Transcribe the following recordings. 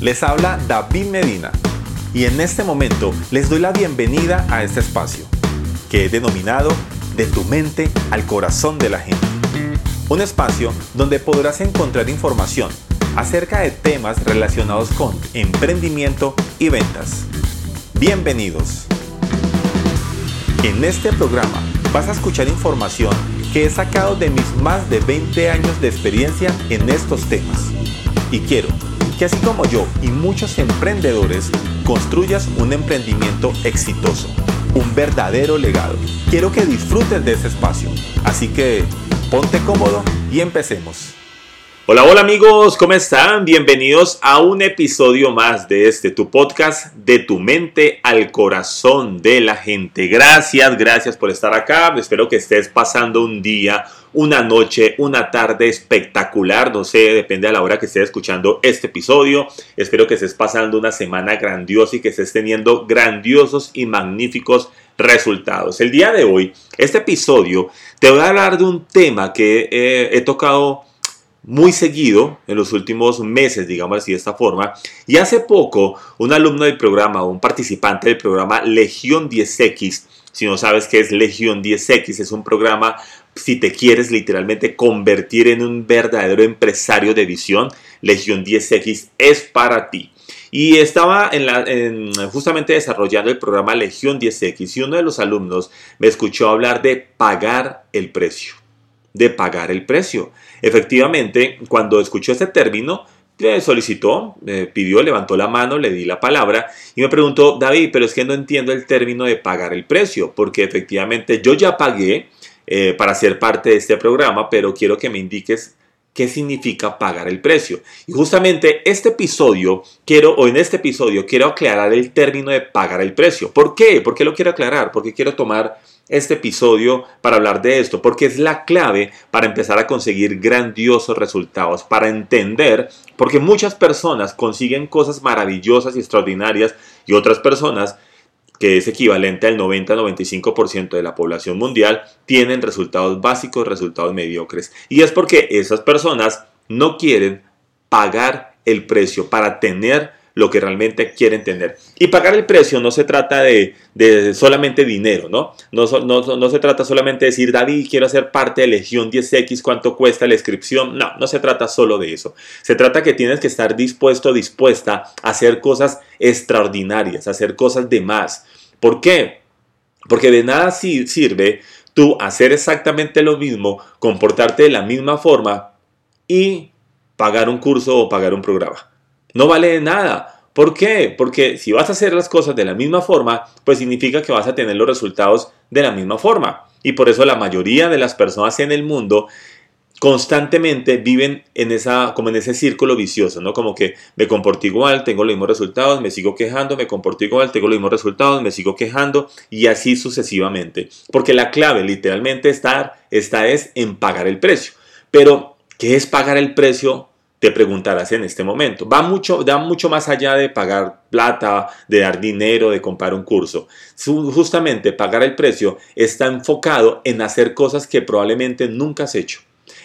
Les habla David Medina y en este momento les doy la bienvenida a este espacio que he denominado De tu mente al corazón de la gente. Un espacio donde podrás encontrar información acerca de temas relacionados con emprendimiento y ventas. Bienvenidos. En este programa vas a escuchar información que he sacado de mis más de 20 años de experiencia en estos temas. Y quiero que así como yo y muchos emprendedores construyas un emprendimiento exitoso, un verdadero legado. Quiero que disfrutes de ese espacio, así que ponte cómodo y empecemos. Hola, hola amigos, ¿cómo están? Bienvenidos a un episodio más de este, tu podcast, de tu mente al corazón de la gente. Gracias, gracias por estar acá. Espero que estés pasando un día, una noche, una tarde espectacular. No sé, depende a la hora que estés escuchando este episodio. Espero que estés pasando una semana grandiosa y que estés teniendo grandiosos y magníficos resultados. El día de hoy, este episodio, te voy a hablar de un tema que eh, he tocado muy seguido en los últimos meses, digamos así de esta forma. Y hace poco, un alumno del programa, un participante del programa Legión 10X, si no sabes qué es Legión 10X, es un programa si te quieres literalmente convertir en un verdadero empresario de visión, Legión 10X es para ti. Y estaba en la, justamente desarrollando el programa Legión 10X y uno de los alumnos me escuchó hablar de pagar el precio de pagar el precio. Efectivamente, cuando escuchó este término, solicitó, pidió, levantó la mano, le di la palabra y me preguntó, David, pero es que no entiendo el término de pagar el precio, porque efectivamente yo ya pagué eh, para ser parte de este programa, pero quiero que me indiques qué significa pagar el precio. Y justamente este episodio quiero, o en este episodio quiero aclarar el término de pagar el precio. ¿Por qué? ¿Por qué lo quiero aclarar? Porque quiero tomar este episodio para hablar de esto, porque es la clave para empezar a conseguir grandiosos resultados, para entender, porque muchas personas consiguen cosas maravillosas y extraordinarias y otras personas que es equivalente al 90-95% de la población mundial, tienen resultados básicos, resultados mediocres. Y es porque esas personas no quieren pagar el precio para tener lo que realmente quieren tener. Y pagar el precio no se trata de, solamente dinero, ¿no? No, ¿no? se trata solamente de decir, David, quiero hacer parte de Legión 10X, ¿cuánto cuesta la inscripción? No, no se trata solo de eso. Se trata que tienes que estar dispuesto, dispuesta a hacer cosas extraordinarias, a hacer cosas de más. ¿Por qué? Porque de nada sirve tú hacer exactamente lo mismo, comportarte de la misma forma y pagar un curso o pagar un programa. No vale de nada. ¿Por qué? Porque si vas a hacer las cosas de la misma forma, pues significa que vas a tener los resultados de la misma forma. Y por eso la mayoría de las personas en el mundo constantemente viven en esa como en ese círculo vicioso, ¿no? Como que me comporto igual, tengo los mismos resultados, me sigo quejando, me comporto igual, tengo los mismos resultados, me sigo quejando y así sucesivamente. Porque la clave literalmente está, está es en pagar el precio. Pero ¿qué es pagar el precio te preguntarás en este momento. Va mucho, da mucho más allá de pagar plata, de dar dinero, de comprar un curso. Justamente pagar el precio está enfocado en hacer cosas que probablemente nunca has hecho.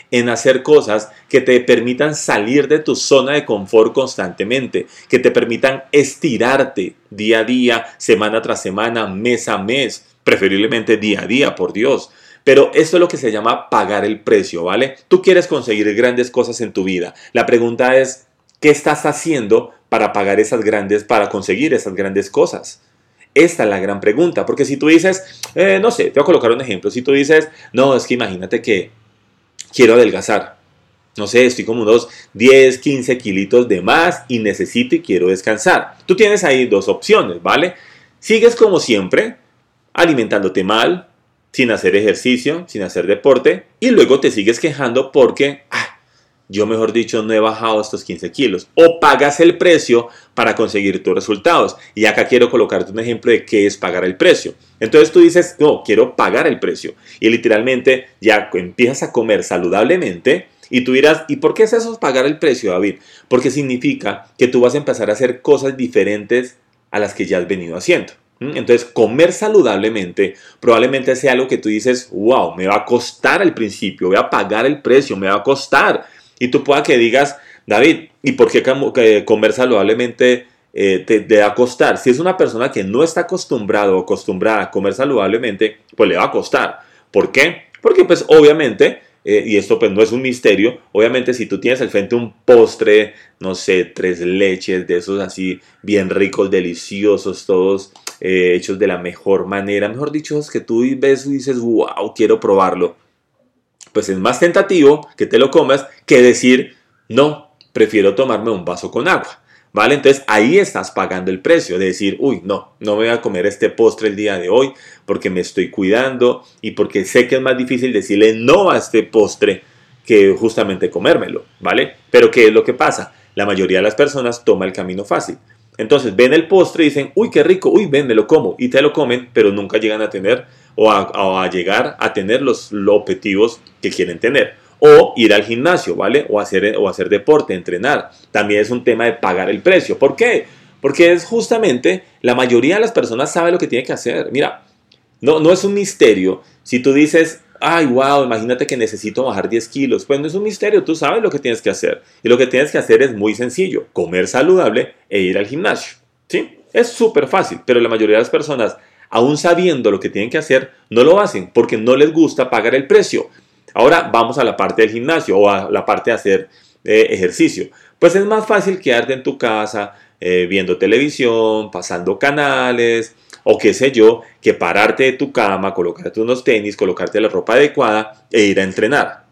En hacer cosas que te permitan salir de tu zona de confort constantemente, que te permitan estirarte día a día, semana tras semana, mes a mes, preferiblemente día a día, por Dios pero esto es lo que se llama pagar el precio, ¿vale? Tú quieres conseguir grandes cosas en tu vida. La pregunta es, ¿qué estás haciendo para pagar esas grandes, para conseguir esas grandes cosas? Esta es la gran pregunta, porque si tú dices, eh, no sé, te voy a colocar un ejemplo, si tú dices, no, es que imagínate que quiero adelgazar, no sé, estoy como unos 10, 15 kilitos de más y necesito y quiero descansar. Tú tienes ahí dos opciones, ¿vale? Sigues como siempre, alimentándote mal, sin hacer ejercicio, sin hacer deporte, y luego te sigues quejando porque, ah, yo mejor dicho, no he bajado estos 15 kilos. O pagas el precio para conseguir tus resultados. Y acá quiero colocarte un ejemplo de qué es pagar el precio. Entonces tú dices, no, quiero pagar el precio. Y literalmente ya empiezas a comer saludablemente. Y tú dirás, ¿y por qué es eso pagar el precio, David? Porque significa que tú vas a empezar a hacer cosas diferentes a las que ya has venido haciendo. Entonces, comer saludablemente probablemente sea algo que tú dices, wow, me va a costar al principio, voy a pagar el precio, me va a costar. Y tú pueda que digas, David, ¿y por qué comer saludablemente eh, te, va a costar? Si es una persona que no está acostumbrado o acostumbrada a comer saludablemente, pues le va a costar. ¿Por qué? Porque pues obviamente eh, y esto pues no es un misterio, obviamente si tú tienes al frente un postre, no sé, tres leches de esos así bien ricos, deliciosos, todos eh, hechos de la mejor manera, mejor dicho, que tú ves y dices, wow, quiero probarlo, pues es más tentativo que te lo comas que decir, no, prefiero tomarme un vaso con agua. ¿Vale? Entonces ahí estás pagando el precio de decir, uy, no, no me voy a comer este postre el día de hoy porque me estoy cuidando y porque sé que es más difícil decirle no a este postre que justamente comérmelo, ¿vale? Pero ¿qué es lo que pasa? La mayoría de las personas toma el camino fácil. Entonces ven el postre y dicen, uy, qué rico, uy, ven, me lo como. Y te lo comen, pero nunca llegan a tener o a, llegar a tener los objetivos que quieren tener o ir al gimnasio, ¿vale? O hacer, o hacer deporte, entrenar. También es un tema de pagar el precio. ¿Por qué? Porque es justamente la mayoría de las personas sabe lo que tiene que hacer. Mira, no, no es un misterio. Si tú dices, ay, wow, imagínate que necesito bajar 10 kilos. Pues no es un misterio, tú sabes lo que tienes que hacer. Y lo que tienes que hacer es muy sencillo, comer saludable e ir al gimnasio. ¿Sí? Es súper fácil, pero la mayoría de las personas, aún sabiendo lo que tienen que hacer, no lo hacen porque no les gusta pagar el precio. Ahora vamos a la parte del gimnasio o a la parte de hacer eh, ejercicio. Pues es más fácil quedarte en tu casa eh, viendo televisión, pasando canales o qué sé yo, que pararte de tu cama, colocarte unos tenis, colocarte la ropa adecuada e ir a entrenar.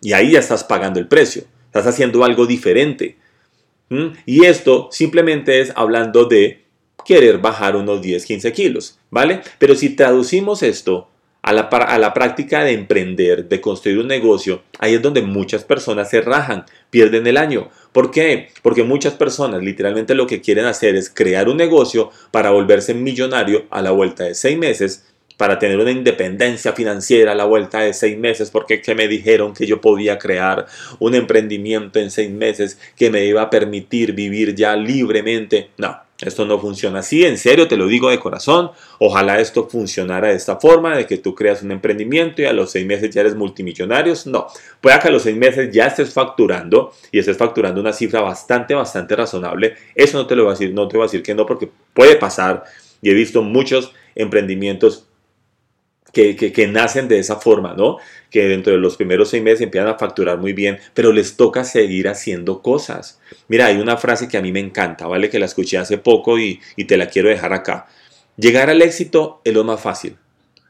Y ahí ya estás pagando el precio, estás haciendo algo diferente. Y esto simplemente es hablando de querer bajar unos 10, 15 kilos, ¿vale? Pero si traducimos esto a la, a la práctica de emprender, de construir un negocio, ahí es donde muchas personas se rajan, pierden el año. ¿Por qué? Porque muchas personas literalmente lo que quieren hacer es crear un negocio para volverse millonario a la vuelta de seis meses para tener una independencia financiera a la vuelta de seis meses, porque que me dijeron que yo podía crear un emprendimiento en seis meses que me iba a permitir vivir ya libremente. No, esto no funciona así, en serio, te lo digo de corazón. Ojalá esto funcionara de esta forma, de que tú creas un emprendimiento y a los seis meses ya eres multimillonario. No, puede que a los seis meses ya estés facturando y estés facturando una cifra bastante, bastante razonable. Eso no te lo voy a decir, no te voy a decir que no, porque puede pasar. Y he visto muchos emprendimientos que, nacen de esa forma, ¿no? Que dentro de los primeros seis meses empiezan a facturar muy bien, pero les toca seguir haciendo cosas. Mira, hay una frase que a mí me encanta, ¿vale? Que la escuché hace poco y, y te la quiero dejar acá. Llegar al éxito es lo más fácil,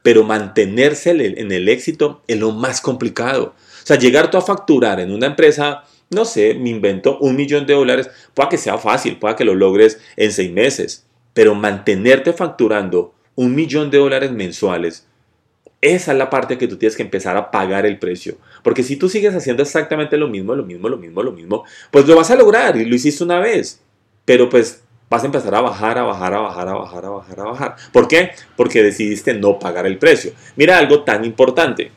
pero mantenerse en el éxito es lo más complicado. O sea, llegar tú a facturar en una empresa, no sé, me invento un millón de dólares, pueda que sea fácil, pueda que lo logres en seis meses, pero mantenerte facturando un millón de dólares mensuales esa es la parte que tú tienes que empezar a pagar el precio. Porque si tú sigues haciendo exactamente lo mismo, lo mismo, lo mismo, lo mismo, pues lo vas a lograr y lo hiciste una vez. Pero pues vas a empezar a bajar, a bajar, a bajar, a bajar, a bajar, a bajar. ¿Por qué? Porque decidiste no pagar el precio. Mira algo tan importante.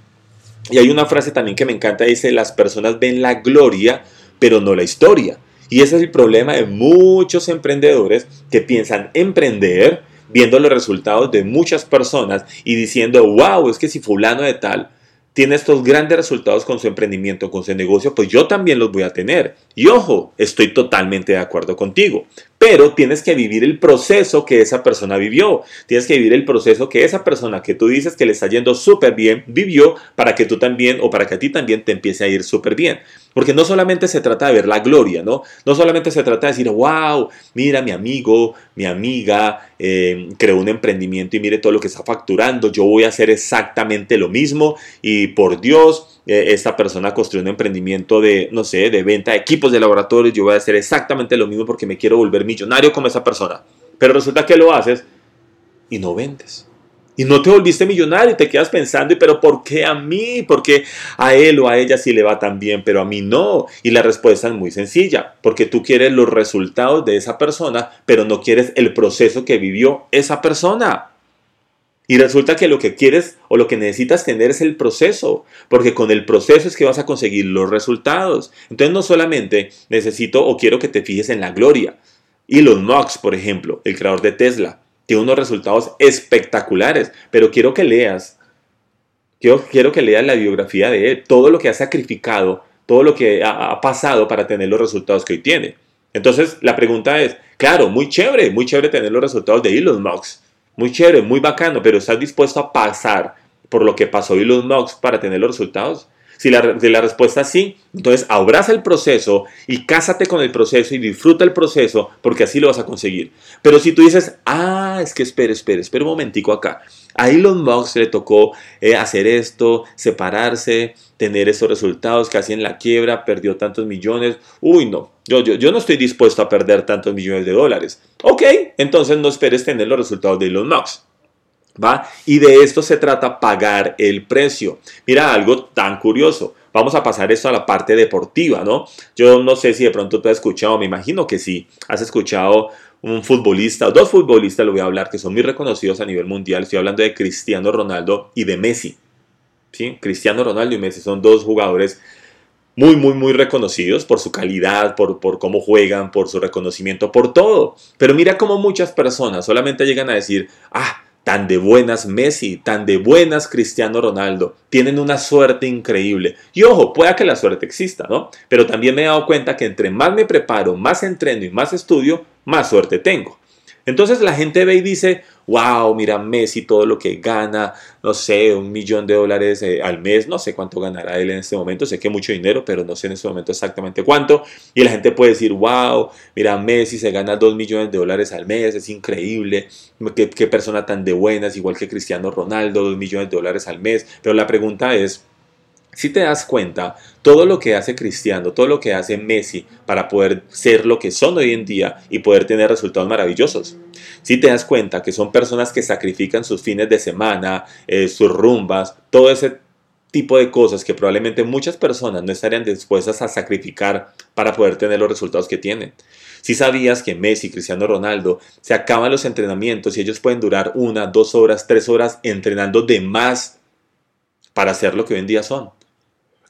Y hay una frase también que me encanta, dice, las personas ven la gloria, pero no la historia. Y ese es el problema de muchos emprendedores que piensan emprender, viendo los resultados de muchas personas y diciendo, wow, es que si fulano de tal tiene estos grandes resultados con su emprendimiento, con su negocio, pues yo también los voy a tener. Y ojo, estoy totalmente de acuerdo contigo pero tienes que vivir el proceso que esa persona vivió. Tienes que vivir el proceso que esa persona que tú dices que le está yendo súper bien vivió para que tú también o para que a ti también te empiece a ir súper bien. Porque no solamente se trata de ver la gloria, ¿no? No solamente se trata de decir, wow, mira mi amigo, mi amiga, eh, creó un emprendimiento y mire todo lo que está facturando, yo voy a hacer exactamente lo mismo y por Dios, eh, esta persona construyó un emprendimiento de, no sé, de venta de equipos de laboratorio, yo voy a hacer exactamente lo mismo porque me quiero volver millonario como esa persona. Pero resulta que lo haces y no vendes. Y no te volviste millonario y te quedas pensando, pero ¿por qué a mí? ¿Por qué a él o a ella sí le va tan bien, pero a mí no? Y la respuesta es muy sencilla, porque tú quieres los resultados de esa persona, pero no quieres el proceso que vivió esa persona. Y resulta que lo que quieres o lo que necesitas tener es el proceso, porque con el proceso es que vas a conseguir los resultados. Entonces no solamente necesito o quiero que te fijes en la gloria. Elon Musk, por ejemplo, el creador de Tesla, tiene unos resultados espectaculares, pero quiero que leas, quiero, quiero que leas la biografía de él, todo lo que ha sacrificado todo lo que ha, pasado para tener los resultados que hoy tiene. Entonces, la pregunta es, claro, muy chévere, muy chévere tener los resultados de Elon Musk, muy chévere, muy bacano, pero ¿estás dispuesto a pasar por lo que pasó Elon Musk para tener los resultados? Si la, la respuesta es sí, entonces abraza el proceso y cásate con el proceso y disfruta el proceso porque así lo vas a conseguir. Pero si tú dices, ah, es que espere, espere, espere un momentico acá. A Elon Musk le tocó eh, hacer esto, separarse, tener esos resultados, casi en la quiebra, perdió tantos millones. Uy, no, yo, yo, yo no estoy dispuesto a perder tantos millones de dólares. Ok, entonces no esperes tener los resultados de Elon Musk. ¿Va? Y de esto se trata pagar el precio. Mira, algo tan curioso. Vamos a pasar esto a la parte deportiva, ¿no? Yo no sé si de pronto tú has escuchado, me imagino que sí, has escuchado un futbolista, dos futbolistas, lo voy a hablar, que son muy reconocidos a nivel mundial. Estoy hablando de Cristiano Ronaldo y de Messi. ¿sí? Cristiano Ronaldo y Messi son dos jugadores muy, muy, muy reconocidos por su calidad, por, por cómo juegan, por su reconocimiento, por todo. Pero mira cómo muchas personas solamente llegan a decir, ah, tan de buenas Messi, tan de buenas Cristiano Ronaldo, tienen una suerte increíble. Y ojo, pueda que la suerte exista, ¿no? Pero también me he dado cuenta que entre más me preparo, más entreno y más estudio, más suerte tengo. Entonces la gente ve y dice, wow, mira Messi todo lo que gana, no sé, un millón de dólares eh, al mes, no sé cuánto ganará él en este momento, sé que mucho dinero, pero no sé en este momento exactamente cuánto. Y la gente puede decir, wow, mira Messi se gana dos millones de dólares al mes, es increíble, qué, qué persona tan de buenas, igual que Cristiano Ronaldo, dos millones de dólares al mes. Pero la pregunta es, si te das cuenta, todo lo que hace Cristiano, todo lo que hace Messi para poder ser lo que son hoy en día y poder tener resultados maravillosos. Si te das cuenta que son personas que sacrifican sus fines de semana, eh, sus rumbas, todo ese tipo de cosas que probablemente muchas personas no estarían dispuestas a sacrificar para poder tener los resultados que tienen. Si sabías que Messi, Cristiano Ronaldo, se acaban los entrenamientos y ellos pueden durar una, dos horas, tres horas entrenando de más para ser lo que hoy en día son.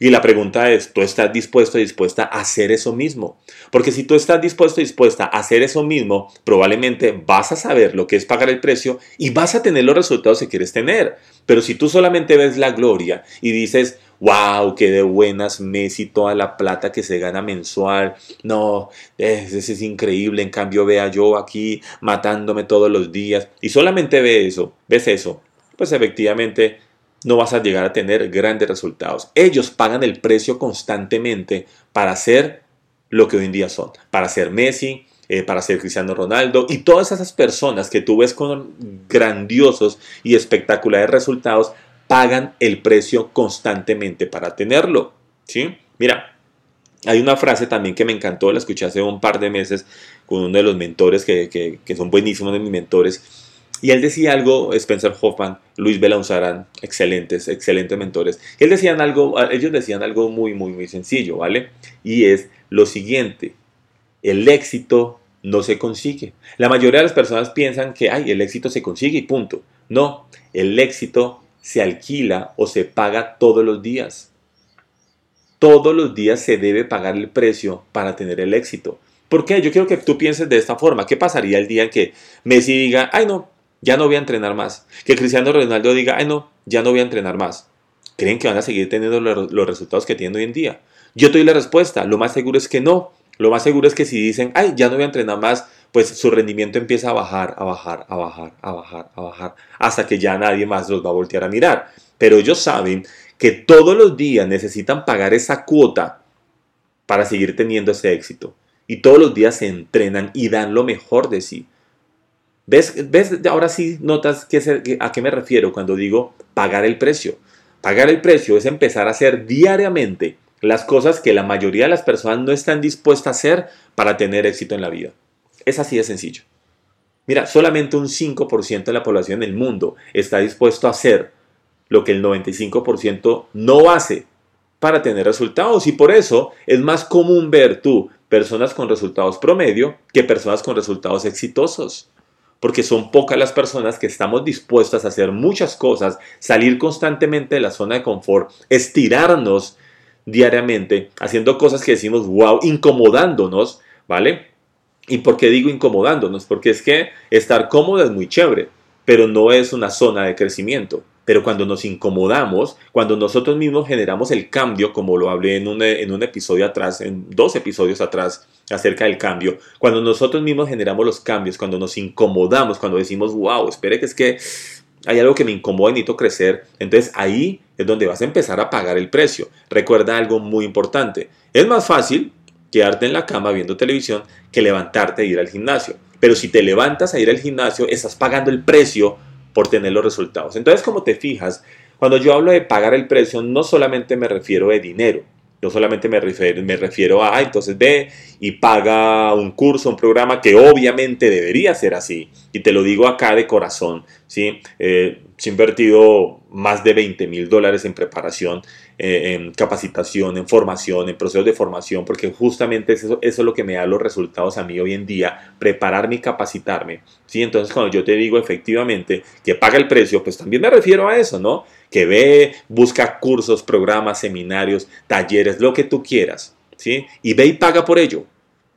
Y la pregunta es, ¿tú estás dispuesto y dispuesta a hacer eso mismo? Porque si tú estás dispuesto y dispuesta a hacer eso mismo, probablemente vas a saber lo que es pagar el precio y vas a tener los resultados que quieres tener. Pero si tú solamente ves la gloria y dices, wow, qué de buenas Messi, toda la plata que se gana mensual, no, ese es increíble, en cambio vea yo aquí matándome todos los días y solamente ve eso, ves eso, pues efectivamente no vas a llegar a tener grandes resultados. Ellos pagan el precio constantemente para ser lo que hoy en día son, para ser Messi, eh, para ser Cristiano Ronaldo y todas esas personas que tú ves con grandiosos y espectaculares resultados pagan el precio constantemente para tenerlo. ¿sí? Mira, hay una frase también que me encantó, la escuché hace un par de meses con uno de los mentores que, que son buenísimos de mis mentores y él decía algo, Spencer Hoffman, Luis Belaunzarán, excelentes, excelentes mentores. Él decían algo, ellos decían algo muy, muy, muy sencillo, ¿vale? Y es lo siguiente, el éxito no se consigue. La mayoría de las personas piensan que, ay, el éxito se consigue y punto. No, el éxito se alquila o se paga todos los días. Todos los días se debe pagar el precio para tener el éxito. ¿Por qué? Yo quiero que tú pienses de esta forma. ¿Qué pasaría el día en que Messi diga, ay no, ya no voy a entrenar más. Que Cristiano Ronaldo diga, ay no, ya no voy a entrenar más. ¿Creen que van a seguir teniendo los resultados que tienen hoy en día? Yo te doy la respuesta, lo más seguro es que no. Lo más seguro es que si dicen, ay, ya no voy a entrenar más, pues su rendimiento empieza a bajar, a bajar, a bajar, a bajar, a bajar, hasta que ya nadie más los va a voltear a mirar. Pero ellos saben que todos los días necesitan pagar esa cuota para seguir teniendo ese éxito. Y todos los días se entrenan y dan lo mejor de sí. ¿Ves, Ahora sí notas a qué me refiero cuando digo pagar el precio. Pagar el precio es empezar a hacer diariamente las cosas que la mayoría de las personas no están dispuestas a hacer para tener éxito en la vida. Es así de sencillo. Mira, solamente un 5% de la población del mundo está dispuesto a hacer lo que el 95% no hace para tener resultados. Y por eso es más común ver tú personas con resultados promedio que personas con resultados exitosos porque son pocas las personas que estamos dispuestas a hacer muchas cosas, salir constantemente de la zona de confort, estirarnos diariamente, haciendo cosas que decimos, wow, incomodándonos, ¿vale? ¿Y por qué digo incomodándonos? Porque es que estar cómodo es muy chévere, pero no es una zona de crecimiento. Pero cuando nos incomodamos, cuando nosotros mismos generamos el cambio, como lo hablé en un, episodio atrás, en dos episodios atrás acerca del cambio, cuando nosotros mismos generamos los cambios, cuando nos incomodamos, cuando decimos, wow, espere que es que hay algo que me incomoda y necesito crecer, entonces ahí es donde vas a empezar a pagar el precio. Recuerda algo muy importante, es más fácil quedarte en la cama viendo televisión que levantarte e ir al gimnasio. Pero si te levantas a ir al gimnasio, estás pagando el precio por tener los resultados. Entonces, como te fijas, cuando yo hablo de pagar el precio, no solamente me refiero de dinero, no solamente me refiero, me refiero a, ah, entonces ve y paga un curso, un programa que obviamente debería ser así. Y te lo digo acá de corazón, ¿sí? Eh, he invertido más de 20 mil dólares en preparación, eh, en capacitación, en formación, en procesos de formación, porque justamente eso, eso, es lo que me da los resultados a mí hoy en día, prepararme y capacitarme. ¿sí? Entonces, cuando yo te digo efectivamente que paga el precio, pues también me refiero a eso, ¿no? Que ve, busca cursos, programas, seminarios, talleres, lo que tú quieras, ¿sí? Y ve y paga por ello.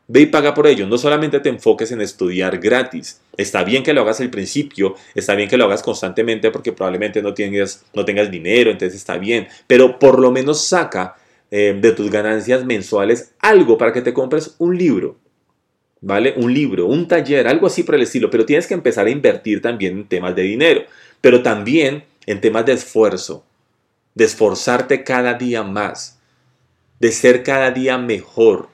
Ve y paga por ello. No solamente te enfoques en estudiar gratis. Está bien que lo hagas al principio, está bien que lo hagas constantemente porque probablemente no tengas, no tengas dinero, entonces está bien. Pero por lo menos saca eh, de tus ganancias mensuales algo para que te compres un libro. ¿Vale? Un libro, un taller, algo así por el estilo. Pero tienes que empezar a invertir también en temas de dinero. Pero también en temas de esfuerzo. De esforzarte cada día más. De ser cada día mejor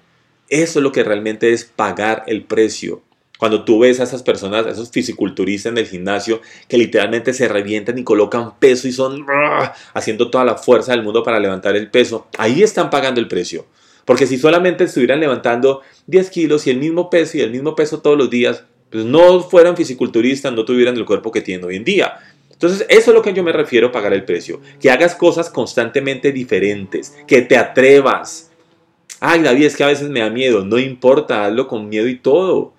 eso es lo que realmente es pagar el precio. Cuando tú ves a esas personas, a esos fisiculturistas en el gimnasio que literalmente se revientan y colocan peso y son ¡ah! haciendo toda la fuerza del mundo para levantar el peso, ahí están pagando el precio. Porque si solamente estuvieran levantando 10 kilos y el mismo peso y el mismo peso todos los días, pues no fueran fisiculturistas, no tuvieran el cuerpo que tienen hoy en día. Entonces, eso es lo que yo me refiero a pagar el precio. Que hagas cosas constantemente diferentes, que te atrevas, Ay, David, es que a veces me da miedo. No importa, hazlo con miedo y todo.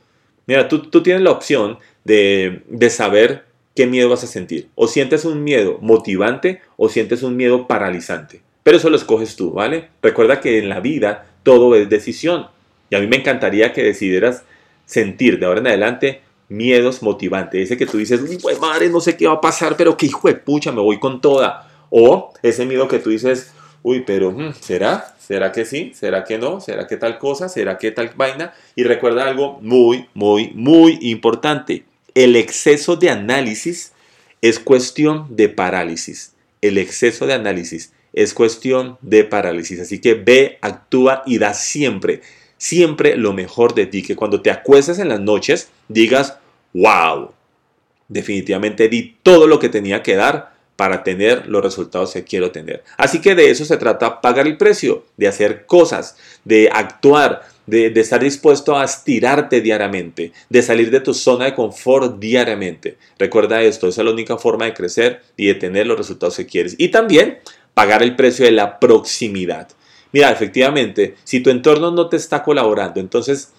Mira, tú, tú tienes la opción de, de saber qué miedo vas a sentir. O sientes un miedo motivante o sientes un miedo paralizante. Pero eso lo escoges tú, ¿vale? Recuerda que en la vida todo es decisión. Y a mí me encantaría que decidieras sentir de ahora en adelante miedos motivantes. Ese que tú dices, uy, madre, no sé qué va a pasar, pero qué hijo de pucha, me voy con toda. O ese miedo que tú dices, uy, pero hmm, ¿será? ¿Será que sí? ¿Será que no? ¿Será que tal cosa? ¿Será que tal vaina? Y recuerda algo muy, muy, muy importante. El exceso de análisis es cuestión de parálisis. El exceso de análisis es cuestión de parálisis. Así que ve, actúa y da siempre, siempre lo mejor de ti. Que cuando te acuestes en las noches digas, wow, definitivamente di todo lo que tenía que dar para tener los resultados que quiero tener. Así que de eso se trata pagar el precio, de hacer cosas, de actuar, de, estar dispuesto a estirarte diariamente, de salir de tu zona de confort diariamente. Recuerda esto, esa es la única forma de crecer y de tener los resultados que quieres. Y también pagar el precio de la proximidad. Mira, efectivamente, si tu entorno no te está colaborando, entonces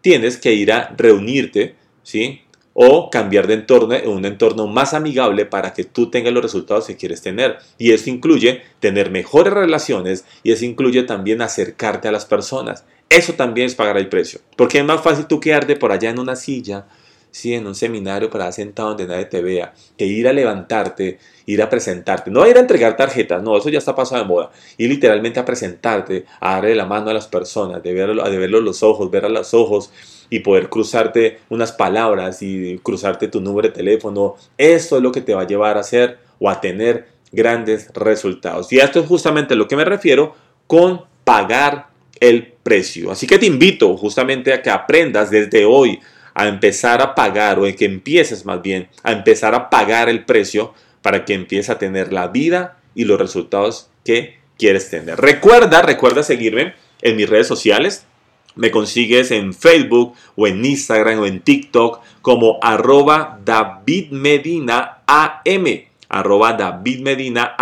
tienes que ir a reunirte, ¿sí? O cambiar de entorno en un entorno más amigable para que tú tengas los resultados que quieres tener. Y eso incluye tener mejores relaciones y eso incluye también acercarte a las personas. Eso también es pagar el precio. Porque es más fácil tú quedarte por allá en una silla, sí, en un seminario para sentado donde nadie te vea, que ir a levantarte, ir a presentarte. No ir a entregar tarjetas, no, eso ya está pasado de moda. Ir literalmente a presentarte, a darle la mano a las personas, de, verlo, de verlos los ojos, ver a los ojos y poder cruzarte unas palabras y cruzarte tu número de teléfono. Esto es lo que te va a llevar a hacer o a tener grandes resultados. Y esto es justamente a lo que me refiero con pagar el precio. Así que te invito justamente a que aprendas desde hoy a empezar a pagar o que empieces más bien a empezar a pagar el precio para que empieces a tener la vida y los resultados que quieres tener. Recuerda, recuerda seguirme en mis redes sociales. Me consigues en Facebook o en Instagram o en TikTok como arroba David Medina. Arroba David Medina.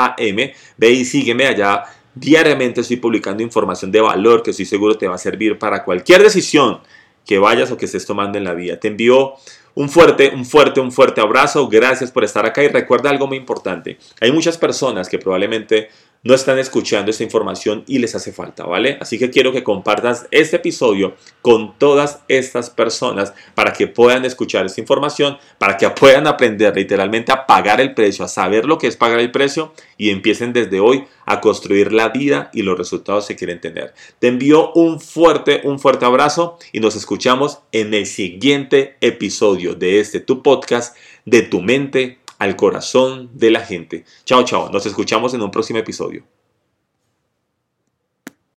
Ve y sígueme allá. Diariamente estoy publicando información de valor que estoy seguro te va a servir para cualquier decisión que vayas o que estés tomando en la vida. Te envío un fuerte, un fuerte, un fuerte abrazo. Gracias por estar acá y recuerda algo muy importante. Hay muchas personas que probablemente no están escuchando esta información y les hace falta, ¿vale? Así que quiero que compartas este episodio con todas estas personas para que puedan escuchar esta información, para que puedan aprender literalmente a pagar el precio, a saber lo que es pagar el precio y empiecen desde hoy a construir la vida y los resultados que quieren tener. Te envío un fuerte, un fuerte abrazo y nos escuchamos en el siguiente episodio de este tu podcast de tu mente al corazón de la gente. Chao, chao. Nos escuchamos en un próximo episodio.